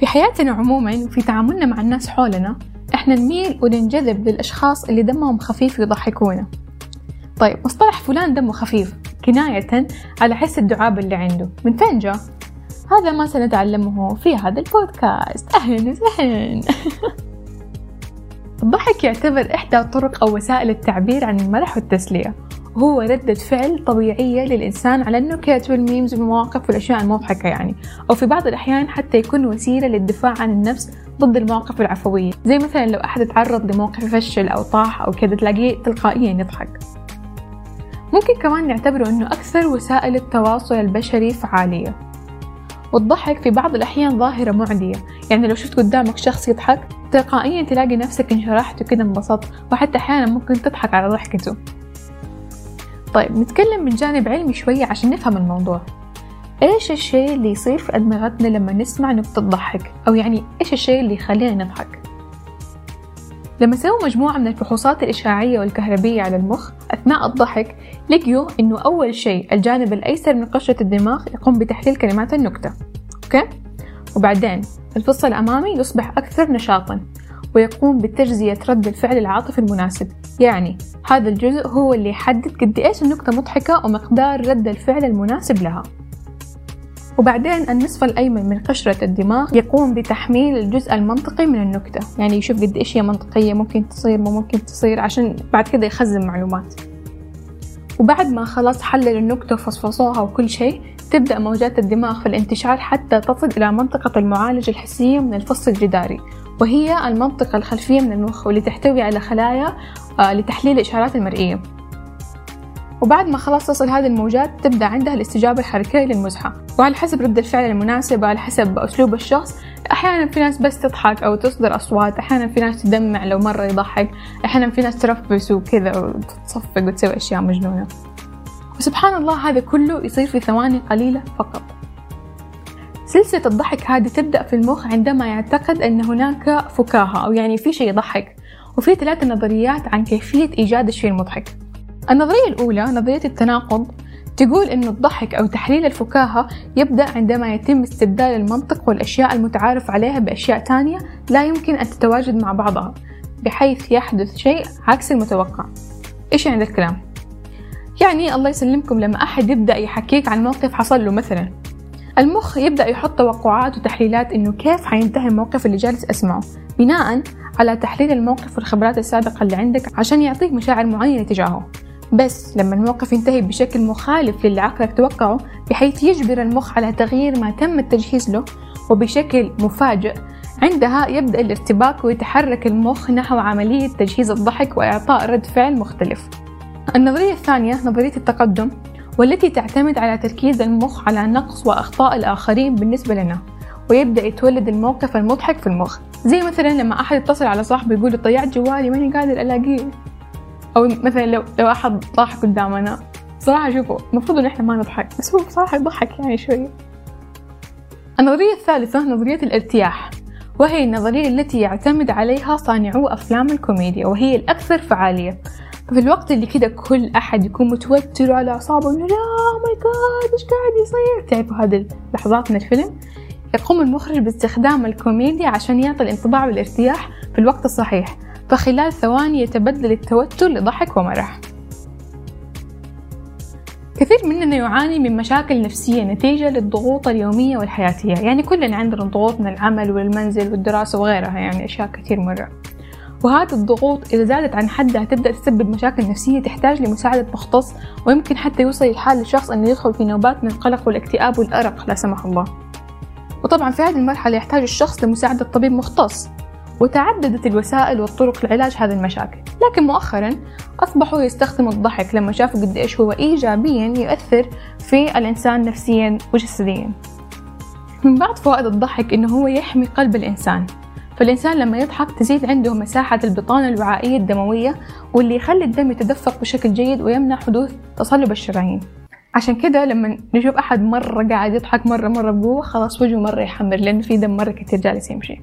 في حياتنا عموما وفي تعاملنا مع الناس حولنا إحنا نميل وننجذب للأشخاص اللي دمهم خفيف يضحكونا. طيب مصطلح فلان دمه خفيف كناية على حس الدعابة اللي عنده. من فين جاء؟ هذا ما سنتعلمه في هذا البودكاست. أهلا وسهلا. الضحك يعتبر إحدى طرق أو وسائل التعبير عن المرح والتسلية. وهو ردة فعل طبيعية للإنسان على النكت والميمز والمواقف والأشياء المضحكة يعني. أو في بعض الأحيان حتى يكون وسيلة للدفاع عن النفس ضد المواقف العفوية. زي مثلا لو أحد تعرض لموقف فشل أو طاح أو كذا تلاقيه تلقائيا يضحك. ممكن كمان نعتبره أنه أكثر وسائل التواصل البشري فعالية. والضحك في بعض الأحيان ظاهرة معدية. يعني لو شفت قدامك شخص يضحك تلقائيا تلاقي نفسك انشرحت وكذا انبسطت وحتى أحيانا ممكن تضحك على ضحكته. طيب نتكلم من جانب علمي شوية عشان نفهم الموضوع. إيش الشيء اللي يصير في أدمغتنا لما نسمع نكتة تضحك أو يعني إيش الشيء اللي يخلينا نضحك؟ لما سووا مجموعة من الفحوصات الإشعاعية والكهربية على المخ أثناء الضحك لقيوا إنه أول شيء الجانب الأيسر من قشرة الدماغ يقوم بتحليل كلمات النكتة. أوكي؟ وبعدين الفص الأمامي يصبح أكثر نشاطا. ويقوم بتجزية رد الفعل العاطفي المناسب. يعني هذا الجزء هو اللي يحدد قد إيش النكتة مضحكة ومقدار رد الفعل المناسب لها. وبعدين النصف الأيمن من قشرة الدماغ يقوم بتحميل الجزء المنطقي من النكتة. يعني يشوف قد إيش هي منطقية ممكن تصير ممكن تصير عشان بعد كده يخزن معلومات. وبعد ما خلاص حلل النكتة وفصفصوها وكل شيء تبدأ موجات الدماغ في الانتشار حتى تصل إلى منطقة المعالجة الحسية من الفص الجداري. وهي المنطقة الخلفية من المخ واللي تحتوي على خلايا آه، لتحليل الإشارات المرئية. وبعد ما خلاص تصل هذه الموجات تبدأ عندها الاستجابة الحركية للمزحة. وعلى حسب رد الفعل المناسب وعلى حسب أسلوب الشخص أحيانا في ناس بس تضحك أو تصدر أصوات أحيانا في ناس تدمع لو مرة يضحك أحيانا في ناس ترفس وكذا وتصفق وتسوي أشياء مجنونة. وسبحان الله هذا كله يصير في ثواني قليلة فقط. سلسلة الضحك هذه تبدأ في المخ عندما يعتقد أن هناك فكاهة أو يعني في شيء يضحك وفي ثلاث نظريات عن كيفية إيجاد الشيء المضحك. النظرية الأولى نظرية التناقض تقول أن الضحك أو تحليل الفكاهة يبدأ عندما يتم استبدال المنطق والأشياء المتعارف عليها بأشياء تانية لا يمكن أن تتواجد مع بعضها بحيث يحدث شيء عكس المتوقع. إيش يعني الكلام؟ يعني الله يسلمكم لما أحد يبدأ يحكيك عن موقف حصل له مثلا. المخ يبدأ يحط توقعات وتحليلات إنه كيف حينتهي الموقف اللي جالس أسمعه. بناء على تحليل الموقف والخبرات السابقة اللي عندك عشان يعطيك مشاعر معينة تجاهه. بس لما الموقف ينتهي بشكل مخالف للي عقلك توقعه بحيث يجبر المخ على تغيير ما تم التجهيز له وبشكل مفاجئ عندها يبدأ الارتباك ويتحرك المخ نحو عملية تجهيز الضحك وإعطاء رد فعل مختلف. النظرية الثانية نظرية التقدم. والتي تعتمد على تركيز المخ على نقص وأخطاء الآخرين بالنسبة لنا ويبدأ يتولد الموقف المضحك في المخ. زي مثلا لما أحد يتصل على صاحبه يقول ضيعت جوالي ماني قادر ألاقيه أو مثلا لو لو أحد طاح قدامنا. صراحة شوفوا المفروض إن إحنا ما نضحك بس هو بصراحة يضحك يعني شوي. النظرية الثالثة نظرية الارتياح وهي النظرية التي يعتمد عليها صانعو أفلام الكوميديا وهي الأكثر فعالية. في الوقت اللي كده كل أحد يكون متوتر وعلى أعصابه إنه لا ماي جاد إيش قاعد يصير؟ تعرفوا هذه اللحظات من الفيلم؟ يقوم المخرج باستخدام الكوميديا عشان يعطي الانطباع بالارتياح في الوقت الصحيح فخلال ثواني يتبدل التوتر لضحك ومرح. كثير مننا يعاني من مشاكل نفسية نتيجة للضغوط اليومية والحياتية يعني كلنا عندنا ضغوط من العمل والمنزل والدراسة وغيرها يعني أشياء كثير مرة. وهذه الضغوط. إذا زادت عن حدها تبدأ تسبب مشاكل نفسية تحتاج لمساعدة مختص ويمكن حتى يوصل الحال للشخص أنه يدخل في نوبات من القلق والاكتئاب والأرق لا سمح الله. وطبعا في هذه المرحلة يحتاج الشخص لمساعدة طبيب مختص وتعددت الوسائل والطرق لعلاج هذه المشاكل. لكن مؤخرا أصبحوا يستخدموا الضحك لما شافوا قد إيش هو إيجابيا يؤثر في الإنسان نفسيا وجسديا. من بعض فوائد الضحك إنه هو يحمي قلب الإنسان. فالإنسان لما يضحك تزيد عنده مساحة البطانة الوعائية الدموية واللي يخلي الدم يتدفق بشكل جيد ويمنع حدوث تصلب الشرايين. عشان كده لما نشوف أحد مرة قاعد يضحك مرة مرة بقوة خلاص وجهه مرة يحمر لأنه في دم مرة كتير جالس يمشي.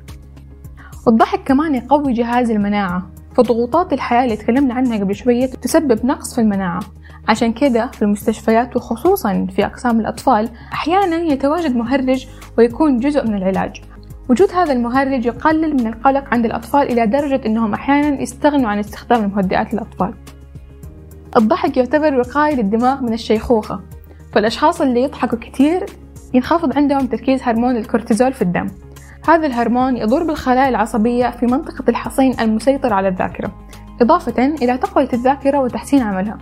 والضحك كمان يقوي جهاز المناعة. فضغوطات الحياة اللي تكلمنا عنها قبل شوية تسبب نقص في المناعة. عشان كده في المستشفيات وخصوصا في أقسام الأطفال أحيانا يتواجد مهرج ويكون جزء من العلاج. وجود هذا المهرج يقلل من القلق عند الأطفال إلى درجة أنهم أحيانا يستغنوا عن استخدام المهدئات للأطفال الضحك يعتبر وقاية للدماغ من الشيخوخة فالأشخاص اللي يضحكوا كثير ينخفض عندهم تركيز هرمون الكورتيزول في الدم. هذا الهرمون يضر بالخلايا العصبية في منطقة الحصين المسيطر على الذاكرة إضافة إلى تقوية الذاكرة وتحسين عملها.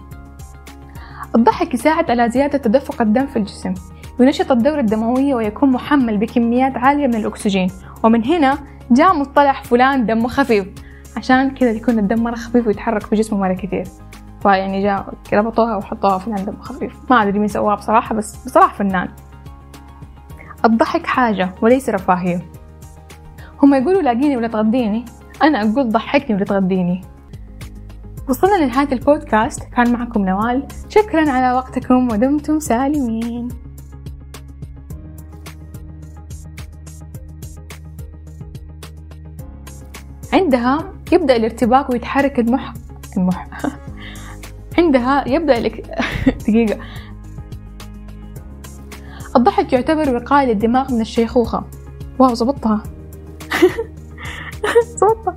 الضحك يساعد على زيادة تدفق الدم في الجسم. ينشط الدورة الدموية ويكون محمل بكميات عالية من الأكسجين. ومن هنا جاء مصطلح فلان دمه خفيف. عشان كذا يكون الدم مرة خفيف ويتحرك في جسمه مرة كثير. فيعني جاء ربطوها وحطوها فلان دمه خفيف. ما أدري مين سواها بصراحة بس بصراحة فنان. الضحك حاجة وليس رفاهية. هم يقولوا لاقيني ولا تغديني أنا أقول ضحكني ولا تغديني وصلنا لنهاية البودكاست. كان معكم نوال. شكرا على وقتكم ودمتم سالمين. عندها يبدأ الارتباك ويتحرك المح المح عندها يبدأ الك... دقيقة. الضحك يعتبر وقاية للدماغ من الشيخوخة. واو زبطها زبطها